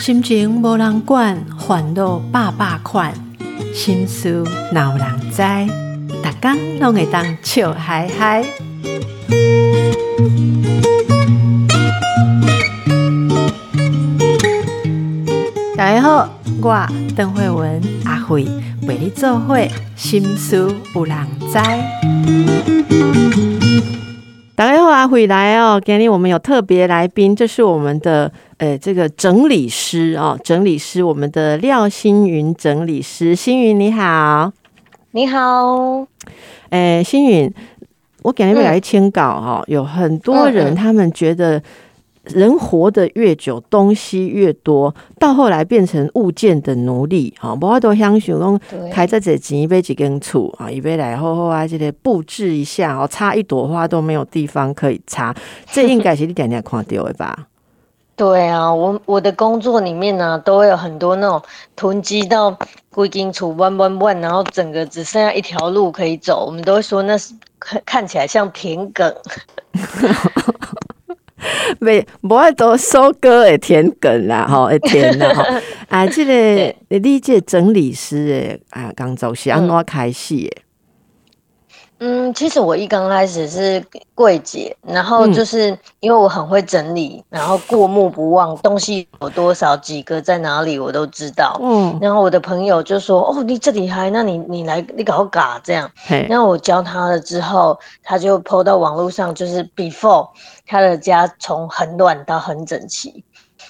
心情无人管，烦恼百百款，心事闹人知，逐工拢会当笑嗨嗨。大家好，我邓慧文阿慧陪你做会心事有人知。大家好，阿慧来哦，今天我们有特别来宾，这是我们的呃这个整理师哦，整理师我们的廖星云整理师，星云你好，你好，诶，星云，我今天来签稿哦，有很多人他们觉得。人活得越久，东西越多，到后来变成物件的奴隶。啊，不过都想想讲，开在这几杯几根醋啊，一杯来后后啊，这里布置一下哦，插一朵花都没有地方可以插，这应该是你点点看到的吧？对啊，我我的工作里面呢，都会有很多那种囤积到归根处弯弯弯，然后整个只剩下一条路可以走，我们都会说那是看看起来像田埂。没，无爱多收割诶田埂啦，吼，诶田啦，吼，啊，即个你这整理师诶，啊，工作是安怎开始诶？嗯，其实我一刚开始是柜姐，然后就是因为我很会整理，然后过目不忘，东西有多少几个在哪里我都知道。嗯，然后我的朋友就说：“哦，你这厉害，那你你来你搞嘎这样。”然后我教他了之后，他就 PO 到网络上，就是 before 他的家从很乱到很整齐，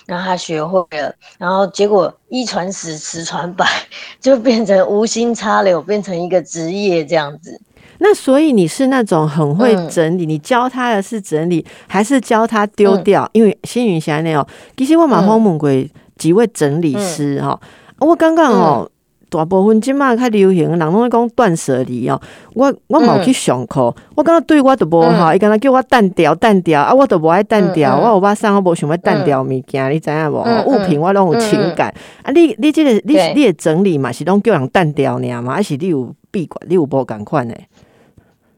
然后他学会了，然后结果一传十，十传百，就变成无心插柳，变成一个职业这样子。那所以你是那种很会整理，你教他的是整理，还是教他丢掉？因为星云霞那哦，其实我马后问过几位整理师哈，我刚刚哦，大部分今嘛较流行，人拢讲断舍离哦。我我冇去上课，我感觉对我都无好，伊刚才叫我淡掉淡掉啊，我都无爱淡掉，我有把生我无想要淡掉物件，你知影无？物品我拢有情感。啊，你你这个你你的整理嘛是拢叫人单调呢嘛，还是你有闭关，你有无共款的？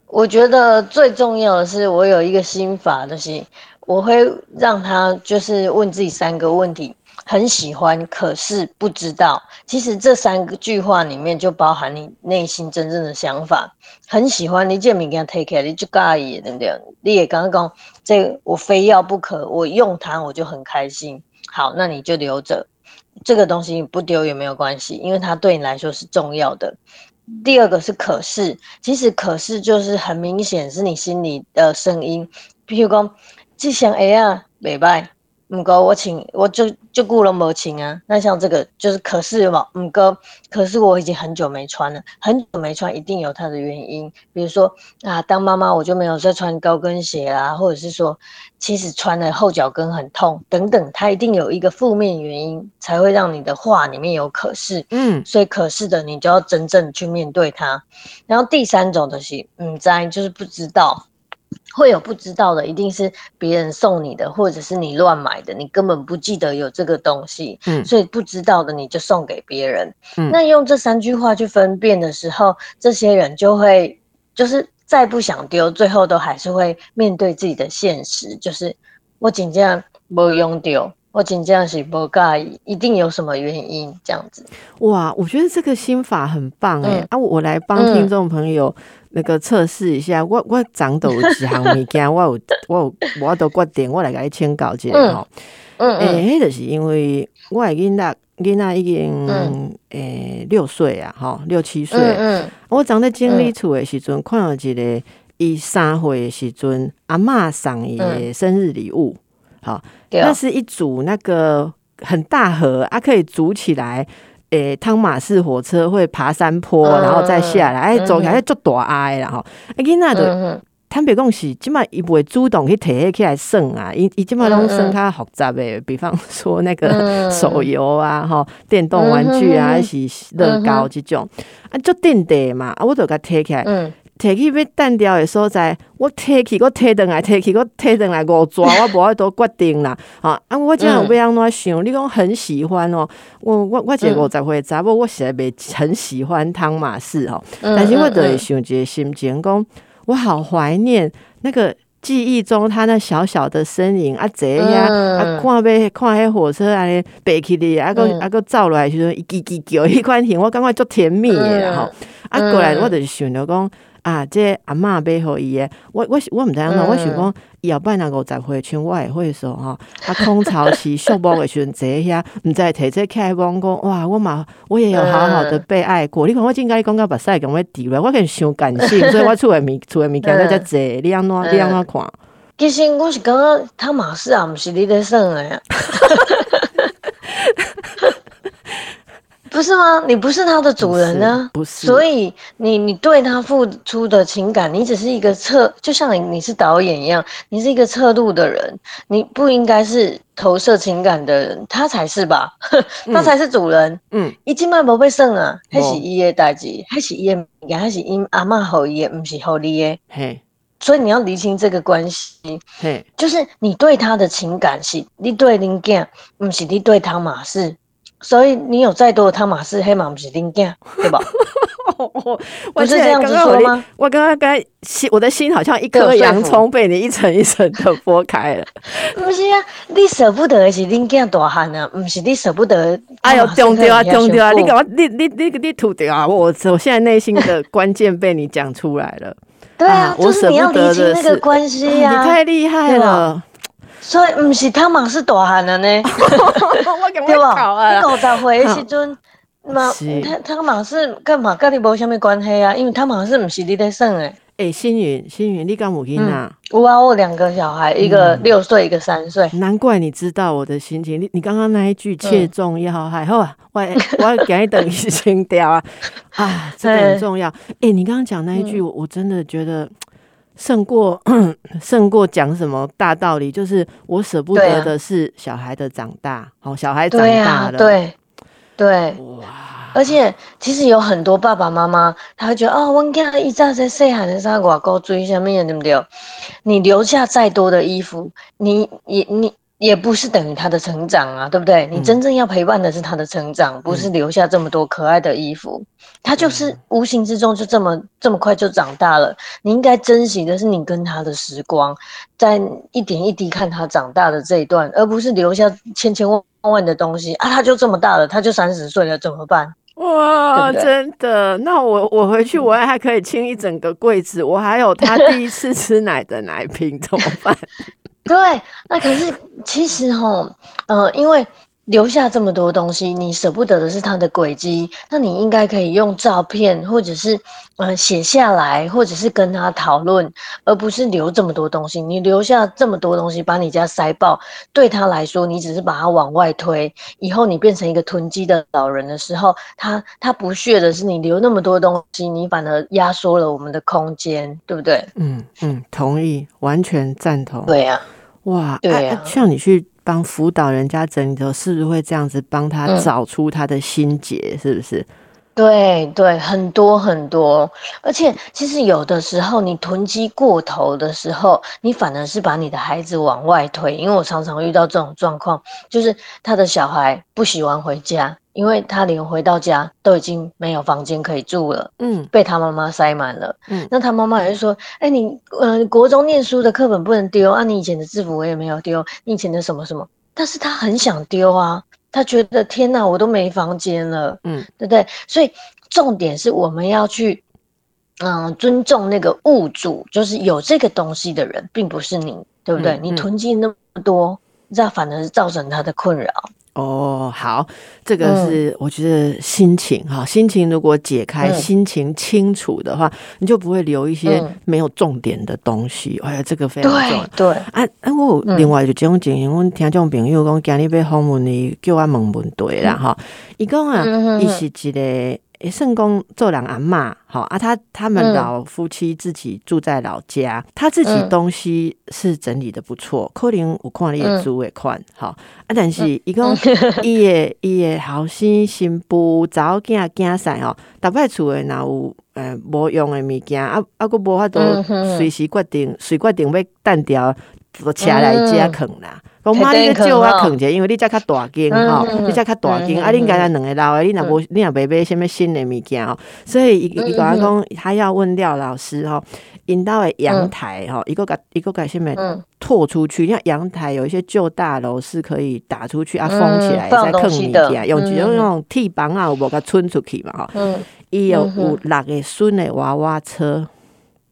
我觉得最重要的是，我有一个心法，就是我会让他就是问自己三个问题：很喜欢，可是不知道。其实这三个句话里面就包含你内心真正的想法。很喜欢，你这物件 take care，你就介意，对不对？你也刚刚讲，这我非要不可，我用它我就很开心。好，那你就留着这个东西，不丢也没有关系，因为它对你来说是重要的。第二个是可是，其实可是就是很明显是你心里的声音，譬如讲，这箱 A 啊，袂歹。唔过我请我就就雇了没请啊。那像这个就是可是嘛，唔过可是我已经很久没穿了，很久没穿一定有它的原因。比如说啊，当妈妈我就没有再穿高跟鞋啦，或者是说其实穿了后脚跟很痛等等，它一定有一个负面原因才会让你的话里面有可是。嗯，所以可是的你就要真正去面对它。然后第三种的是唔知，就是不知道。会有不知道的，一定是别人送你的，或者是你乱买的，你根本不记得有这个东西，嗯，所以不知道的你就送给别人。嗯，那用这三句话去分辨的时候，这些人就会就是再不想丢，最后都还是会面对自己的现实，就是我仅这样不用丢，我仅这样是不介意，一定有什么原因这样子。哇，我觉得这个心法很棒哎，啊，我来帮听众朋友。那个测试一下，我我长到几项物件，我有我有我都决定，我来给你签稿一下吼。嗯嗯，诶，迄就是因为我囡仔囡仔已经诶六岁啊，吼六七岁。嗯嗯，我长在整理处的时阵，看到一个伊三岁的时阵，阿嬷送伊的生日礼物，好，那是一组那个很大盒啊，可以组起来。诶，汤马士火车会爬山坡，然后再下来，哎，走起来就大哀啦吼。啊，囡仔就坦白讲是，即码伊不会主动去摕起来算啊，伊伊即码拢算较复杂诶，比方说那个手游啊，吼，电动玩具啊，还是乐高即种，啊，就定地嘛，啊，我就甲摕起来。摕去要单调的所在，我摕去，我摕转来，摕去，我摕转来五抓，我无法度决定啦。啊，啊，我这样要安怎想？你讲很喜欢哦，我我我这五十岁查某，我实在袂很喜欢汤马士哦。但是我就会想一个心情，讲我好怀念那个记忆中他那小小的身影啊，坐呀啊，看要看迄火车安尼爬起哩，啊个啊个走来时阵，一叽叽叫，迄款型我感觉足甜蜜的吼。啊过来我就想着讲。啊！这阿嬷买互伊诶，我我我毋知影喏，我想讲，以后摆若五十岁像我会会说吼，啊，空巢期寂寞诶时阵坐遐，毋知摕这起来讲讲，哇！我嘛我也有好好的被爱过。你看我今甲你讲到目屎咁要滴落，我更伤感性，所以我厝诶物厝诶物件在遮坐，你安怎你安怎看？其实我是感觉他马氏啊，毋是你咧算诶。不是吗？你不是他的主人呢，不是，所以你你对他付出的情感，你只是一个侧，就像你你是导演一样，你是一个侧录的人，你不应该是投射情感的人，他才是吧？他才是主人。嗯，一进麦不被剩啊，还是伊的代志，还是伊的还是因阿妈好伊的，不是好你的。嘿，所以你要厘清这个关系。嘿，就是你对他的情感是，你对林健，不是你对汤马士。所以你有再多的汤马士黑马不是丁健，对吧？我是这样子说吗？我刚刚刚心，我的心好像一颗洋葱被你一层一层的剥开了。不是啊，你舍不得是丁健大汉啊，不是你舍不得。哎呦，中掉啊，中掉啊！你给我？你你你你吐掉啊！我我现在内心的关键被你讲出来了。对啊，就是你要理清那个关系呀！你太厉害了。所以唔是汤马是大汉了呢，对吧？你五十岁时阵，嘛汤汤马是干嘛？跟你无虾米关系啊？因为汤马是唔是你在生诶。诶，星云，星云，你敢有囡啊？有啊，我两个小孩，一个六岁，一个三岁。难怪你知道我的心情。你你刚刚那一句切重要，还 好啊，我我给你等一清掉啊啊，这个很 重要。诶，你刚刚讲那一句，我真的觉得。胜过 胜过讲什么大道理，就是我舍不得的是小孩的长大，好，小孩长大了，对对哇！而且其实有很多爸爸妈妈，他会觉得哦，我看一早在细汉的时候，外国追什么对不对？你留下再多的衣服，你也你。也不是等于他的成长啊，对不对？你真正要陪伴的是他的成长，不是留下这么多可爱的衣服。他就是无形之中就这么这么快就长大了。你应该珍惜的是你跟他的时光，在一点一滴看他长大的这一段，而不是留下千千万万的东西啊！他就这么大了，他就三十岁了，怎么办？哇，真的？那我我回去我还可以清一整个柜子，我还有他第一次吃奶的奶瓶，怎么办？对，那可是其实哈，呃，因为留下这么多东西，你舍不得的是它的轨迹，那你应该可以用照片，或者是呃写下来，或者是跟他讨论，而不是留这么多东西。你留下这么多东西，把你家塞爆，对他来说，你只是把它往外推。以后你变成一个囤积的老人的时候，他他不屑的是你留那么多东西，你反而压缩了我们的空间，对不对？嗯嗯，同意，完全赞同。对呀。哇，对像你去帮辅导人家整理的时候，是不是会这样子帮他找出他的心结？是不是？对对，很多很多，而且其实有的时候你囤积过头的时候，你反而是把你的孩子往外推。因为我常常遇到这种状况，就是他的小孩不喜欢回家。因为他连回到家都已经没有房间可以住了，嗯，被他妈妈塞满了，嗯，那他妈妈也是说，哎，你呃国中念书的课本不能丢啊，你以前的制服我也没有丢，你以前的什么什么，但是他很想丢啊，他觉得天哪，我都没房间了，嗯，对不对？所以重点是我们要去，嗯，尊重那个物主，就是有这个东西的人，并不是你，对不对？你囤积那么多，这反而是造成他的困扰。哦，好，这个是我觉得心情哈，心情如果解开，心情清楚的话，你就不会留一些没有重点的东西。哎呀，这个非常重要。对，啊啊，我另外就这种情形，我听这种朋友讲，今日被访问你，叫我问问题啦哈。伊讲啊，伊是一个。诶，圣公做人阿妈，好啊，他他们老夫妻自己住在老家，他自己东西是整理的不错，可能有看你也租的款，好啊，但是伊讲 伊的伊的后生新妇早囝囝婿吼，大摆厝的，若有诶无用的物件，啊啊，佫无法度随时决定，随决定要单调。车来遮扛啦。讲妈，你个少我啃者，因为你遮较大间吼，你遮较大间，啊，你家两个老诶，你若无你若买买什物新诶物件吼，所以伊伊讲讲，他要问廖老师吼，引到诶阳台吼，一个甲一个甲什物拓出去，因为阳台有一些旧大楼是可以打出去啊，封起来再扛物件，用用那种铁板啊，有无？甲伸出去嘛吼，伊有有六个孙诶娃娃车。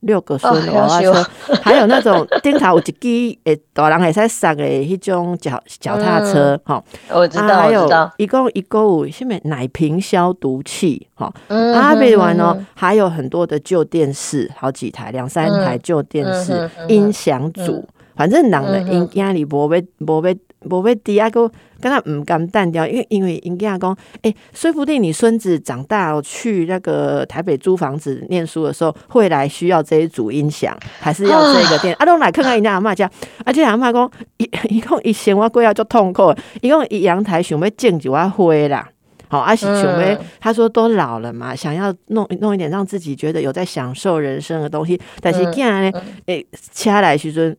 六个孙娃娃车，还有那种顶头有一支诶，大人会使上诶，迄种脚脚踏车，哈，我知道，还有一共一共有什么奶瓶消毒器，哈，啊，别完哦，还有很多的旧电视，好几台，两三台旧电视，音响组，反正人的因家里无要无要。无要低啊，个跟他唔敢淡掉，因为因为因家讲，哎，说不定你孙子长大去那个台北租房子念书的时候，会来需要这一组音响，还是要这个电？啊，都来看看人家阿妈家，而且阿妈讲，一一共一生我过要就痛苦，一共一阳台想要种一啊花啦，好，阿是想要他说都老了嘛，想要弄弄一点让自己觉得有在享受人生的东西，但是竟然呢，诶，车来时阵。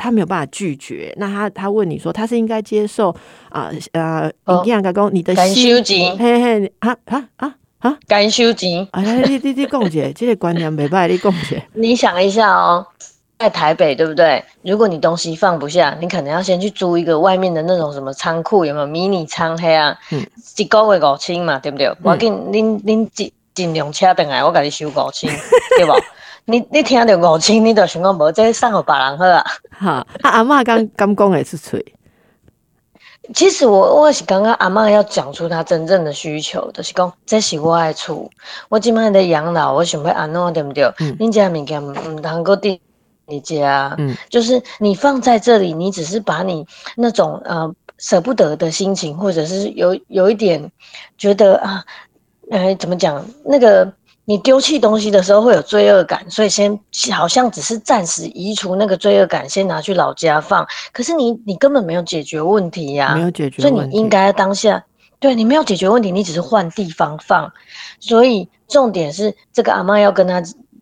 他没有办法拒绝，那他他问你说，他是应该接受啊呃，一样个讲你的心，嘿嘿啊啊啊啊，感修钱，啊，你你你讲姐，这个观念没办法，你讲姐，你想一下哦，在台北对不对？如果你东西放不下，你可能要先去租一个外面的那种什么仓库，有没有迷你仓？嘿啊，嗯，一个月五千嘛，对不对？我给恁恁尽尽量车等来，我给你收五千，对不？你你听到五千，你就想讲无这送互别人好啊？哈，啊阿嬷刚刚讲的是吹。其实我我是刚刚阿嬷要讲出她真正的需求，就是讲这是我爱厝，我今摆在养老，我想要安怎对不对？嗯。恁家物件唔通够定你家，嗯，就是你放在这里，你只是把你那种呃舍不得的心情，或者是有有一点觉得啊，哎怎么讲那个。你丢弃东西的时候会有罪恶感，所以先好像只是暂时移除那个罪恶感，先拿去老家放。可是你你根本没有解决问题呀，没有解决，所以你应该当下对你没有解决问题，你只是换地方放。所以重点是这个阿妈要跟他。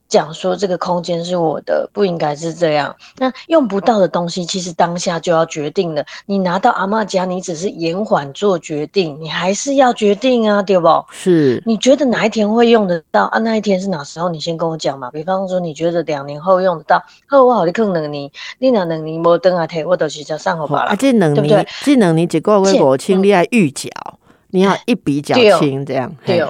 讲说这个空间是我的，不应该是这样。那用不到的东西，其实当下就要决定了。你拿到阿妈家，你只是延缓做决定，你还是要决定啊，对不？是。你觉得哪一天会用得到啊？那一天是哪时候？你先跟我讲嘛。比方说，你觉得两年后用得到，好，我好你坑两年，你两两年无登啊提，我都是叫上好吧了。啊，这两年，这两年一个月五千，你要预缴，你要一笔缴清，这样。对。对，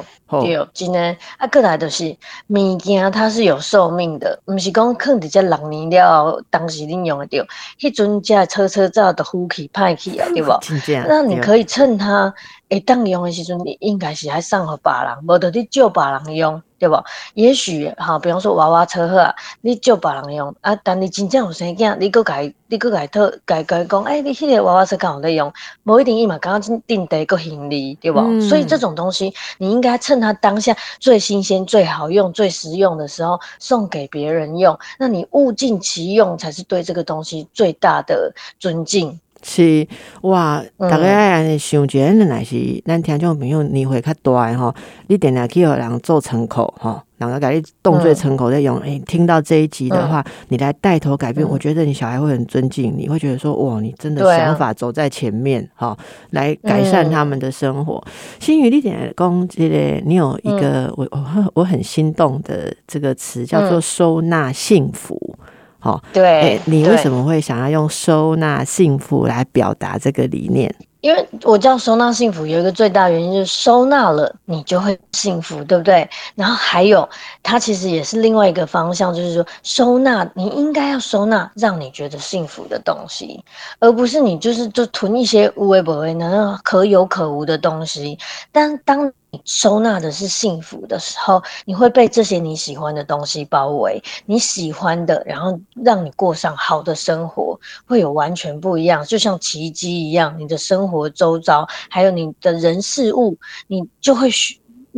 真诶，啊，过来就是物件，它是有寿命的，毋是讲放伫遮六年了，当时恁用得着，迄阵遮车车照的呼气歹去啊，对无？那你可以趁它会当用的时阵，你应该是还送互别人，无得你借别人用。对无？也许哈，比方说娃娃车好啊，你借别人用啊，但你真正有生囝，你搁改，你搁改特改改讲，哎，你迄个娃娃车刚好在用，无一定伊嘛刚刚定得个行李，对不？所以这种东西，你应该趁它当下最新鲜、最好用、最实用的时候送给别人用，那你物尽其用才是对这个东西最大的尊敬。是哇，大家安尼想一下，乃是咱听众朋友年岁较大诶吼，你定定去互人做参考吼，人家甲你动作成口在用。诶，听到这一集的话，你来带头改变，我觉得你小孩会很尊敬你，会觉得说哇，你真的想法走在前面哈，来改善他们的生活。新宇，力点工这个，你有一个我我我很心动的这个词，叫做收纳幸福。好，对，你为什么会想要用收纳幸福来表达这个理念？因为我叫收纳幸福，有一个最大原因就是收纳了，你就会幸福，对不对？然后还有，它其实也是另外一个方向，就是说收纳，你应该要收纳让你觉得幸福的东西，而不是你就是就囤一些无微不微、能可有可无的东西。但当收纳的是幸福的时候，你会被这些你喜欢的东西包围，你喜欢的，然后让你过上好的生活，会有完全不一样，就像奇迹一样。你的生活周遭，还有你的人事物，你就会，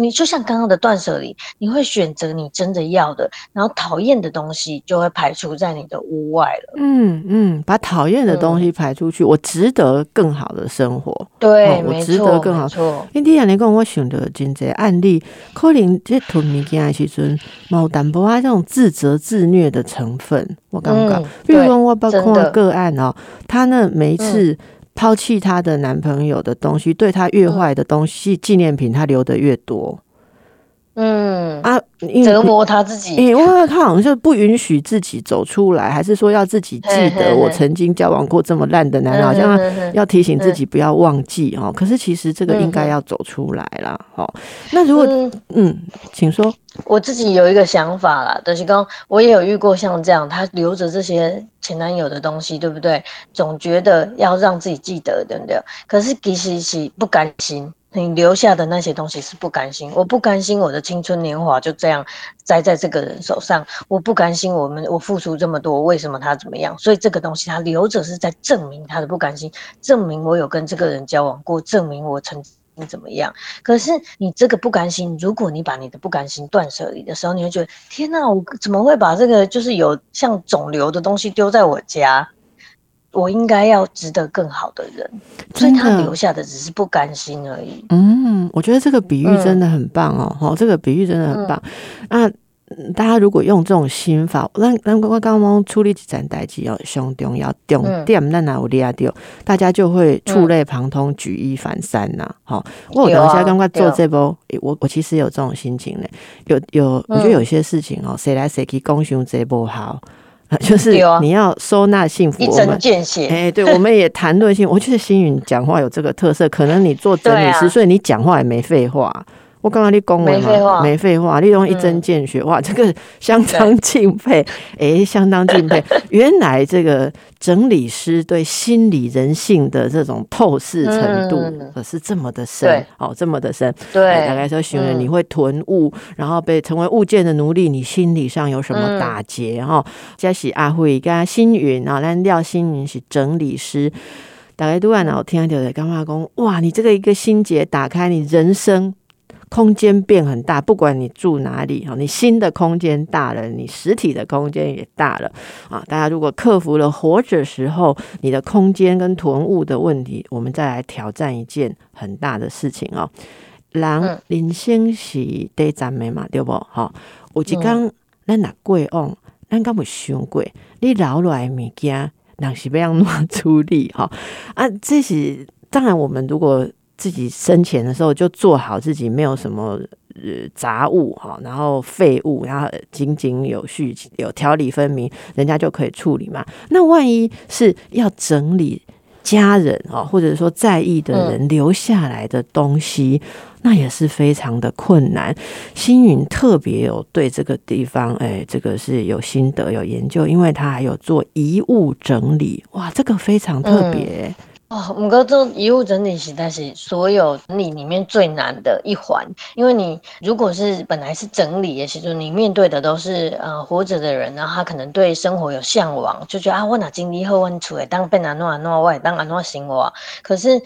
你就像刚刚的断舍离，你会选择你真的要的，然后讨厌的东西就会排除在你的屋外了。嗯嗯，把讨厌的东西排出去，我值得更好的生活。对，我值得更好。因为你安尼讲，我想到真济案例，可能这囤物件的时阵，冇淡薄啊这种自责自虐的成分。我感觉，比如说我包括个案哦，他呢每一次抛弃她的男朋友的东西，对她越坏的东西纪念品，她留的越多。嗯啊，折磨他自己，因为他好像就不允许自己走出来，还是说要自己记得我曾经交往过这么烂的男人，好像要提醒自己不要忘记哦。可是其实这个应该要走出来啦，哦。那如果嗯，请说，我自己有一个想法啦，德西刚，我也有遇过像这样，他留着这些前男友的东西，对不对？总觉得要让自己记得，对不对？可是其实是不甘心。你留下的那些东西是不甘心，我不甘心我的青春年华就这样栽在这个人手上，我不甘心我们我付出这么多，为什么他怎么样？所以这个东西他留着是在证明他的不甘心，证明我有跟这个人交往过，证明我曾经怎么样。可是你这个不甘心，如果你把你的不甘心断舍离的时候，你会觉得天哪，我怎么会把这个就是有像肿瘤的东西丢在我家？我应该要值得更好的人，所以他留下的只是不甘心而已。嗯，我觉得这个比喻真的很棒哦，哈，这个比喻真的很棒。那大家如果用这种心法，那那我刚刚处理几件代志要胸重要重点，那哪有厉害掉，大家就会触类旁通，举一反三呐。好，我等一下刚刚做这波，我我其实有这种心情嘞，有有，我觉得有些事情哦，谁来谁去共享这波好。就是你要收纳幸福，一针见血。哎，对，我们也谈论性。我觉得星云讲话有这个特色，可能你做整理师，所以你讲话也没废话。我刚刚你恭维嘛，没废话，你用一针见血，哇，这个相当敬佩，哎，相当敬佩。原来这个整理师对心理人性的这种透视程度可是这么的深，哦，这么的深。对，大概说形容你会囤物，然后被成为物件的奴隶，你心理上有什么打结？哈，嘉喜阿慧跟星云啊，那廖星云是整理师，大概都然后听到的干妈公，哇，你这个一个心结打开，你人生。空间变很大，不管你住哪里哈，你新的空间大了，你实体的空间也大了啊！大家如果克服了活着时候你的空间跟囤物的问题，我们再来挑战一件很大的事情哦。人人生是短暂的嘛，对不？哈，有一天咱哪过往，咱敢有想过，你留落来物件，人是要怎样处理？哈啊，这是当然，我们如果。自己生前的时候就做好自己，没有什么呃杂物哈，然后废物，然后井井有序，有条理分明，人家就可以处理嘛。那万一是要整理家人啊，或者说在意的人留下来的东西，那也是非常的困难。星云特别有对这个地方，哎，这个是有心得有研究，因为他还有做遗物整理，哇，这个非常特别。哦，五个做遗物整理实在是所有整理里面最难的一环，因为你如果是本来是整理的时候，你面对的都是呃活着的人，然后他可能对生活有向往，就觉得啊，我哪经历后我出来当变安怎安怎，我也当安怎生活。可是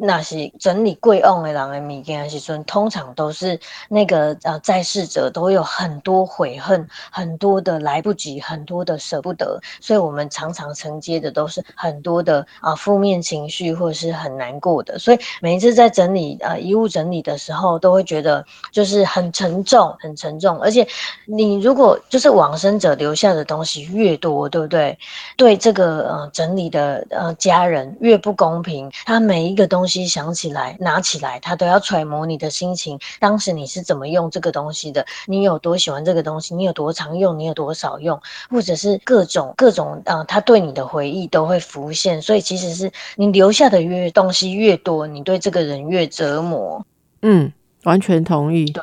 那是整理贵翁的人的物件时阵，通常都是那个呃在世者都有很多悔恨，很多的来不及，很多的舍不得，所以我们常常承接的都是很多的啊负面情。情绪或者是很难过的，所以每一次在整理呃遗物整理的时候，都会觉得就是很沉重，很沉重。而且你如果就是往生者留下的东西越多，对不对？对这个呃整理的呃家人越不公平。他每一个东西想起来拿起来，他都要揣摩你的心情，当时你是怎么用这个东西的？你有多喜欢这个东西？你有多常用？你有多少用？或者是各种各种呃，他对你的回忆都会浮现。所以其实是你。留下的越东西越多，你对这个人越折磨。嗯，完全同意。对，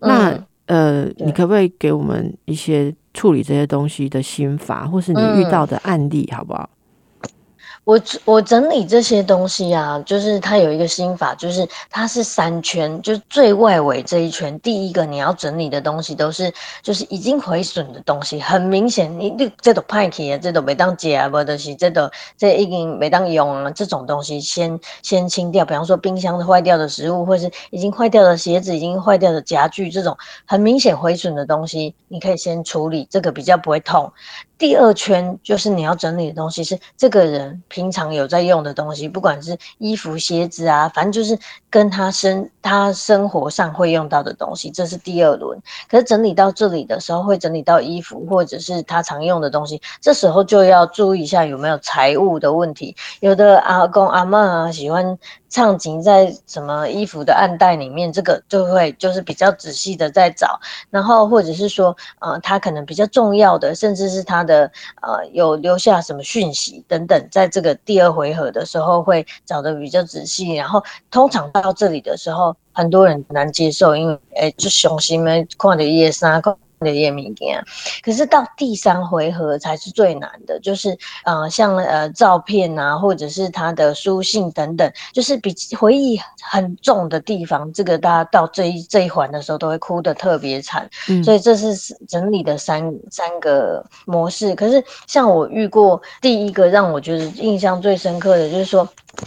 那呃，你可不可以给我们一些处理这些东西的心法，或是你遇到的案例，好不好？我我整理这些东西啊，就是它有一个心法，就是它是三圈，就是最外围这一圈，第一个你要整理的东西都是就是已经毁损的东西，很明显，你你这都派去啊，这都没当借啊，不的是这都这已经没当用啊，这种东西先先清掉。比方说冰箱的坏掉的食物，或是已经坏掉的鞋子，已经坏掉的家具，这种很明显毁损的东西，你可以先处理，这个比较不会痛。第二圈就是你要整理的东西是这个人。平常有在用的东西，不管是衣服、鞋子啊，反正就是跟他生他生活上会用到的东西，这是第二轮。可是整理到这里的时候，会整理到衣服或者是他常用的东西，这时候就要注意一下有没有财务的问题。有的阿公阿妈啊喜欢。唱景在什么衣服的暗袋里面，这个就会就是比较仔细的在找，然后或者是说，呃，他可能比较重要的，甚至是他的呃有留下什么讯息等等，在这个第二回合的时候会找的比较仔细，然后通常到这里的时候，很多人难接受，因为诶，就雄心们看的夜三可是到第三回合才是最难的，就是呃，像呃照片啊，或者是他的书信等等，就是比回忆很重的地方，这个大家到这一这一环的时候都会哭的特别惨，所以这是整理的三三个模式。可是像我遇过第一个让我觉得印象最深刻的就是说，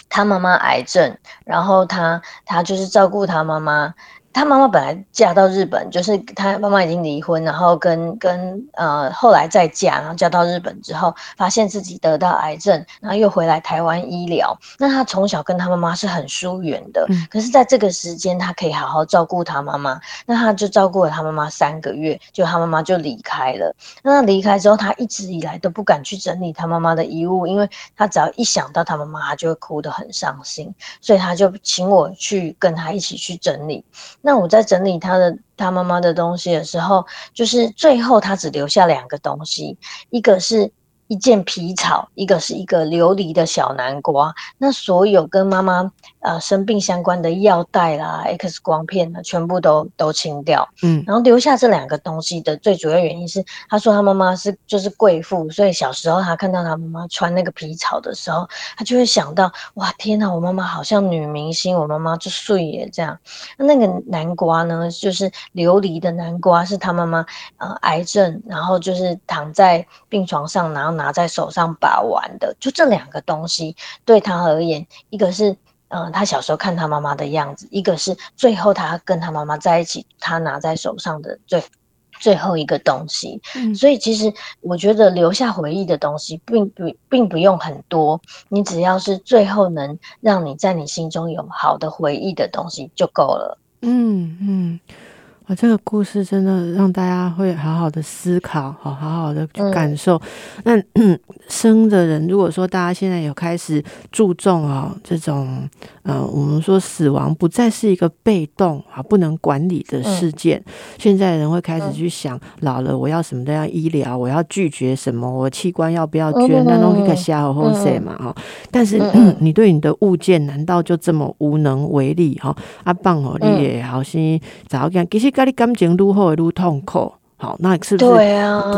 他妈妈癌症，然后他他就是照顾他妈妈。他妈妈本来嫁到日本，就是他妈妈已经离婚，然后跟跟呃后来再嫁，然后嫁到日本之后，发现自己得到癌症，然后又回来台湾医疗。那他从小跟他妈妈是很疏远的，可是在这个时间，他可以好好照顾他妈妈。那他就照顾了他妈妈三个月，就他妈妈就离开了。那他离开之后，他一直以来都不敢去整理他妈妈的遗物，因为他只要一想到他妈妈，他就会哭得很伤心，所以他就请我去跟他一起去整理。那我在整理他的他妈妈的东西的时候，就是最后他只留下两个东西，一个是。一件皮草，一个是一个琉璃的小南瓜。那所有跟妈妈呃生病相关的药袋啦、X 光片呢，全部都都清掉。嗯，然后留下这两个东西的最主要原因是，他说他妈妈是就是贵妇，所以小时候他看到他妈妈穿那个皮草的时候，他就会想到哇天哪，我妈妈好像女明星，我妈妈就睡耶这样。那那个南瓜呢，就是琉璃的南瓜，是他妈妈呃癌症，然后就是躺在病床上，然后。拿在手上把玩的，就这两个东西对他而言，一个是嗯，他小时候看他妈妈的样子，一个是最后他跟他妈妈在一起，他拿在手上的最最后一个东西。所以其实我觉得留下回忆的东西，并不并不用很多，你只要是最后能让你在你心中有好的回忆的东西就够了。嗯嗯。啊，这个故事真的让大家会好好的思考，好好好的去感受。那 生的人，如果说大家现在有开始注重啊，这种呃，我们说死亡不再是一个被动啊不能管理的事件，现在人会开始去想，老了我要什么都要医疗，我要拒绝什么，我器官要不要捐，那东西可下好后塞嘛哈。但是 你对你的物件难道就这么无能为力哈？阿棒哦，你也好心早讲，其实。家里感情愈好愈痛苦，好，那是不是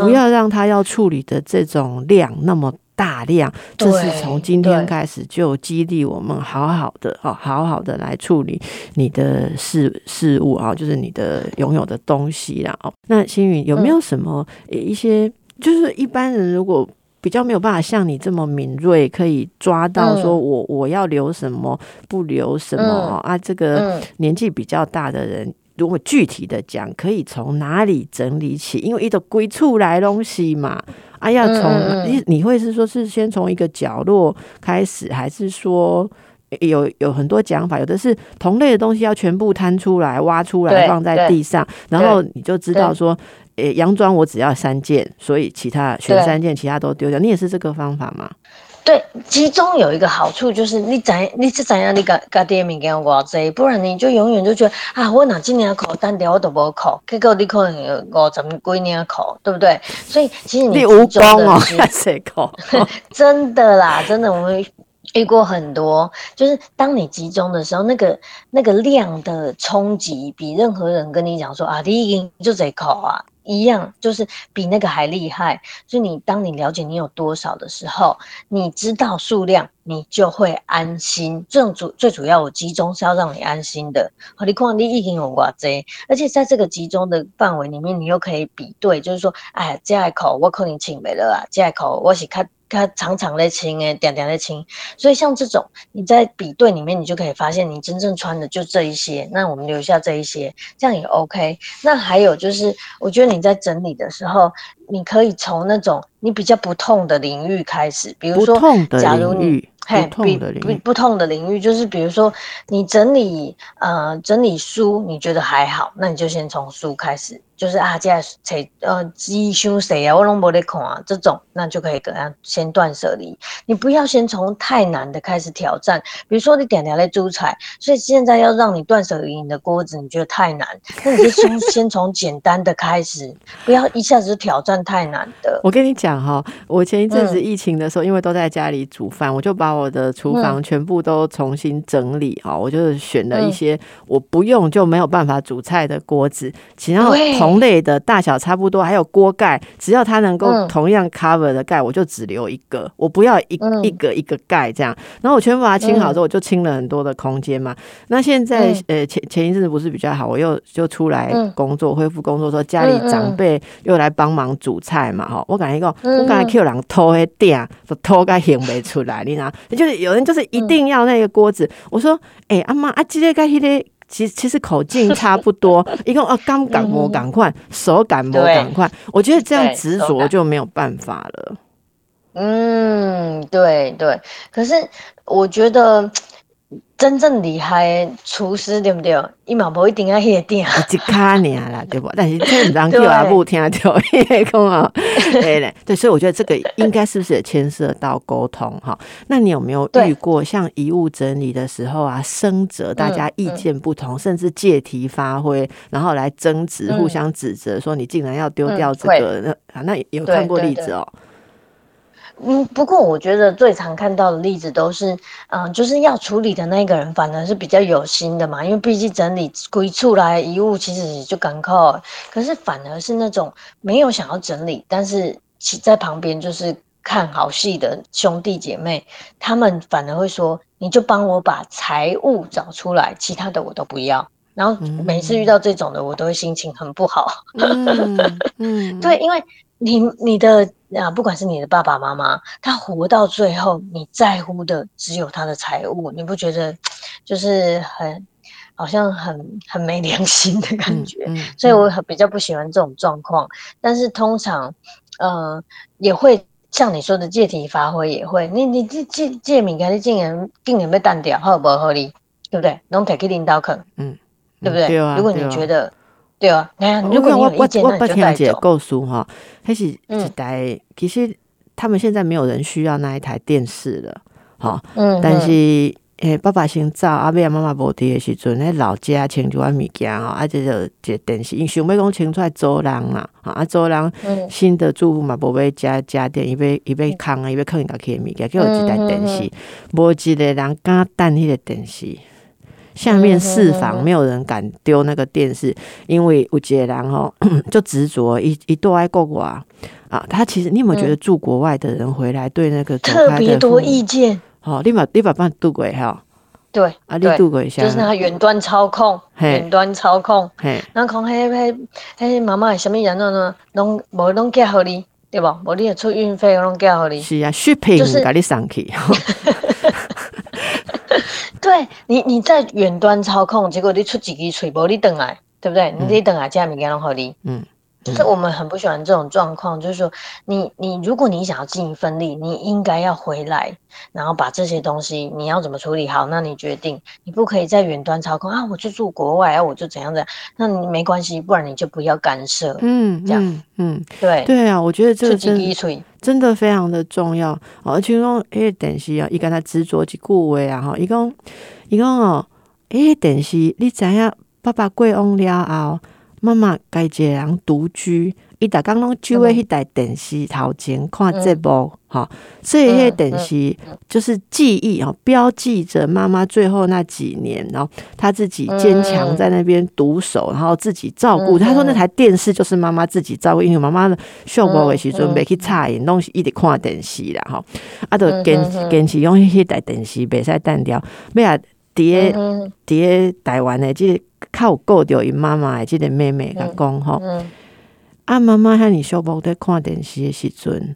不要让他要处理的这种量那么大量？这是从今天开始就激励我们好好的哦，好好的来处理你的事事物啊，就是你的拥有的东西啦。哦，那星云有没有什么一些，就是一般人如果比较没有办法像你这么敏锐，可以抓到说我我要留什么，不留什么啊？这个年纪比较大的人。如果具体的讲，可以从哪里整理起？因为一个归处来东西嘛，啊，要从你你会是说是先从一个角落开始，还是说有有很多讲法？有的是同类的东西要全部摊出来、挖出来放在地上，然后你就知道说，诶，洋装我只要三件，所以其他选三件，其他都丢掉。你也是这个方法吗？对，集中有一个好处就是你怎你是怎样你个个店面给我这，不然你就永远就觉得啊，我哪今年考单掉我都不考，结果你可能有五十几年考，对不对？所以其实你集中的谁考？真的啦，真的我们遇过很多，就是当你集中的时候，那个那个量的冲击，比任何人跟你讲说啊，第一就得考啊。一样，就是比那个还厉害。就你当你了解你有多少的时候，你知道数量，你就会安心。这种主最主要，我集中是要让你安心的。好，你看你已经有哇这，而且在这个集中的范围里面，你又可以比对，就是说，哎，这一口我可能请没了啊，这一口我是看。它长长的轻诶，点点的轻，所以像这种你在比对里面，你就可以发现你真正穿的就这一些。那我们留下这一些，这样也 OK。那还有就是，我觉得你在整理的时候，你可以从那种你比较不痛的领域开始，比如不说，假如你不比痛的领域，不不痛的领域，就是比如说你整理呃整理书，你觉得还好，那你就先从书开始，就是啊，这样谁呃鸡胸谁啊，我拢没得看啊，这种那就可以跟他先断舍离。你不要先从太难的开始挑战，比如说你点点来煮菜，所以现在要让你断舍离你的锅子，你觉得太难，那你就先 先从简单的开始，不要一下子挑战太难的。我跟你讲哈，我前一阵子嗯疫情的时候，因为都在家里煮饭，我就把我的厨房全部都重新整理哈，我就是选了一嗯。些我不用就没有办法煮菜的锅子，其然后对。同类的大小差不多，还有锅盖，只要它能够嗯。同样 cover 的盖，我就只留一个，我不要一、嗯。一个一个盖这样。然后我全部把它清好之后，我就清了很多的空间嘛。那现在、嗯。呃前前一阵子不是比较好，我又就出来嗯。工作，恢复工作说家里长辈又来帮忙煮菜嘛，哈、我感觉讲，嗯我刚才 Q 人偷黑店，就偷个行不出来，你知道？就是有人就是一定要那个锅子，我说，哎、阿妈啊，今天该今天。其实其实口径差不多，一共啊，刚感磨赶快，手感磨赶快，我觉得这样对执着就没有办法了。嗯，对对，可是我觉得真正厉害的厨师对不对？伊嘛无一定要迄个店，一卡尔啦，对不？但是这唔让叫阿母听到，因为讲啊，对嘞，对，所以我觉得这个应该是不是也牵涉到沟通哈？那你有没有遇过像遗物整理的时候啊，生者大家意见不同，甚至借题发挥，然后来争执、嗯互相指责，说你竟然要丢嗯掉这个？那啊，那有对看过例子哦？嗯，不过我觉得最常看到的例子都是，嗯、就是要处理的那个人反而是比较有心的嘛，因为毕竟整理归出来遗物其实也就赶靠，可是反而是那种没有想要整理，但是其在旁边就是看好戏的兄弟姐妹，他们反而会说，你就帮我把财物找出来，其他的我都不要。然后每次遇到这种的，我都会心情很不好。嗯嗯，对，因为你你的啊，不管是你的爸爸妈妈，他活到最后，你在乎的只有他的财物，你不觉得就是很好像很很没良心的感觉？嗯，嗯所以我很比较不喜欢这种状况。但是通常，呃，也会像你说的借题发挥，也会你你这借借物件，你竟然竟然被淡掉，好不合理，对不对？拢摕去领导坑，嗯对不对？对啊，如果你觉得。对啊，如果你我我我不听那你就带走。一个故事哈，还是一嗯台，其实他们现在没有人需要那一台电视了，哈，嗯，但嗯是诶、爸爸先走，阿爸阿妈妈无伫的时阵，迄老家清一寡物件吼，啊，这就一个电视，因想要讲清出来租人啦，啊，租人嗯。新的住户嘛，无要加家电，伊要伊要空啊，伊要放家己的物件，叫有一台电视，无一个人敢等迄个电视。下面四房没有人敢丢那个电视，因为有一个人吼 就执着一一度爱国外啊，他其实你有没有觉得住国外的人回来对那个特别多意见，吼，你把你把办度过哈，对啊，你对，度过一下就，是他远端操控，远端操控，嘿，然后讲迄迄迄妈妈什么人呢？拢无拢寄互你，对无？无你也出运费，我拢寄互你。是啊，shipping 就是给你上去，对你你在远端操控，结果你出几支锤波你等来，对不对？嗯你等来这物件拢互你。嗯，就是我们很不喜欢这种状况，就是说你你如果你想要尽一份力，你应该要回来，然后把这些东西你要怎么处理？好，那你决定，你不可以在远端操控啊，我就住国外啊，我就怎样怎样，那你没关系，不然你就不要干涉，嗯这样嗯嗯，对，对啊，我觉得这出个真真的非常的重要，哦而且讲迄个电视啊，伊敢若执着一句话啊，吼，伊讲伊讲哦，迄个电视你知影，爸爸过往了后，妈妈家一个人独居，伊逐工拢就喺迄台电视头前看节目，吼、所以迄个电视就是记忆哦，标记着妈妈最后那几年，然后她自己坚强在那边独守，然后自己照顾。嗯她说那台电视就是妈妈自己照顾，因为妈妈秀无的时阵嗯袂去插因，拢是一直看电视啦，吼。啊，就嗯坚坚持用迄台电视袂使单掉，尾啊，伫诶嗯伫诶台湾的即个较有顾着伊妈妈的即个妹妹甲讲吼，嗯。啊妈妈遐尼小无在看电视的时阵，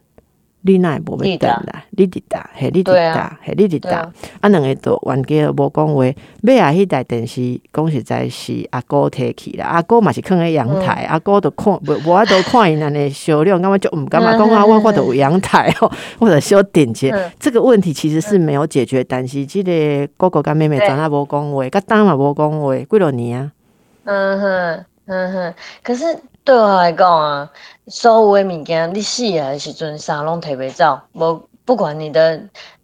你那无要等啦，你伫搭，嘿，你伫搭，嘿，你伫搭，啊，两个都冤家无讲话。尾啊，迄台电视讲实在是阿哥摕去啦，阿哥嘛是囥喺阳台，阿哥都看无无法度看因安尼销量，感觉就毋敢嘛讲啊，我我都有阳台哦，或者小点击，这个问题其实是没有解决，但是即个哥哥甲妹妹怎啊无讲话，甲当嘛无讲话，几落年啊？嗯哼，嗯哼，可是对我来讲啊。所有的物件，你死的时阵，啥拢摕袂走。无不管你的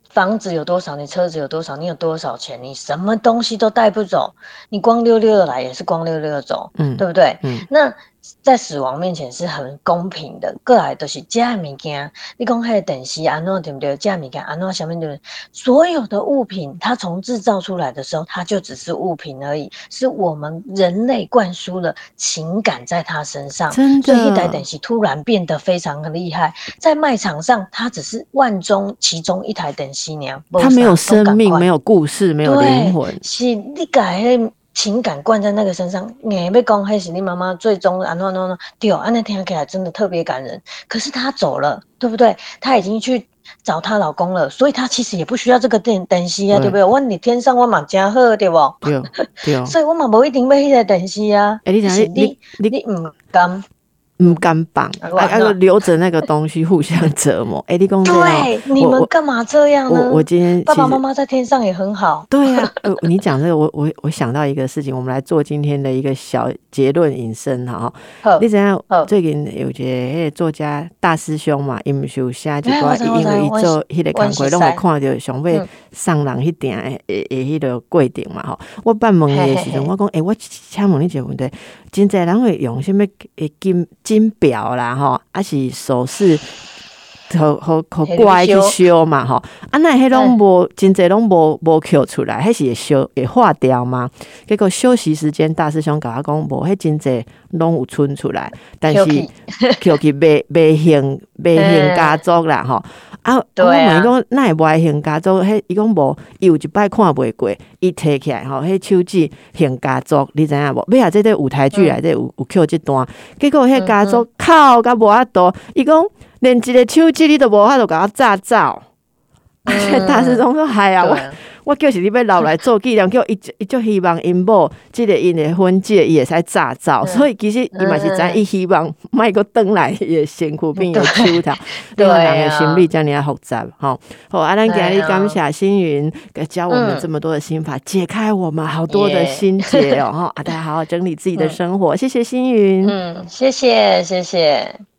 房子有多少，你车子有多少，你有多少钱，你什么东西都带不走。你光溜溜的来，也是光溜溜的走，嗯，对不对？嗯，那。在死亡面前是很公平的，过来都是加物件。你讲迄个电视安诺对不对？加物件安诺下面的所有的物品，它从制造出来的时候，它就只是物品而已，是我们人类灌输了情感在它身上。真的，所以一台等息突然变得非常的厉害，在卖场上，它只是万中其中一台等息娘，它没有生命，没有故事，没有灵魂。是你改。情感灌在那个身上，你被公开是你妈妈最终啊，no no no，对哦，啊那听起来真的特别感人。可是她走了，对不对？她已经去找她老公了，所以她其实也不需要这个电灯息啊，对不对？我你天上我嘛加贺，对不？对对，所以我嘛不一定要迄个灯息啊。哎，你讲你你你唔甘。唔敢绑，还要留着那个东西互相折磨。哎，你公对，你们干嘛这样呢？我我今天爸爸妈妈在天上也很好。对呀，呃，你讲这个，我我我想到一个事情，我们来做今天的一个小结论引申哈。你怎样？最近有一个作家大师兄嘛，因受写一个，因为伊做迄个工作，拢会看到上尾上人迄点诶诶迄个规定嘛吼。我办问的时阵，我讲，诶，我请问你一个问题。真侪人会用什物诶金金表啦，吼，还是首饰，互互互乖去烧。嘛，吼，啊那迄拢无真侪拢无无扣出来，迄是会烧会化掉嘛？结果休息时间，大师兄甲我讲，无迄真侪拢有存出来，但是扣去。卖卖行卖行家族啦，吼。啊！我问伊讲，那会无爱行家族？迄伊讲无，伊有一摆看袂过，伊摕起来吼，迄手指型家族，你知影无？尾下即个舞台剧内底有有扣即段，结果迄家族靠，甲无法度，伊讲连一个手指你都无法度甲我炸走。大师兄说：“哎呀，我。”我叫是你要留来做纪念，叫伊伊就希望因某即个因的婚戒伊会使炸造，所以其实伊嘛是知伊希望卖个灯来也辛苦并有出头，对 个人的心理这样复杂吼。好，阿兰今日感谢星云教我们这么多的心法，解开我们好多的心结哦。哈，大家好好整理自己的生活，谢谢星云。嗯，谢谢谢谢。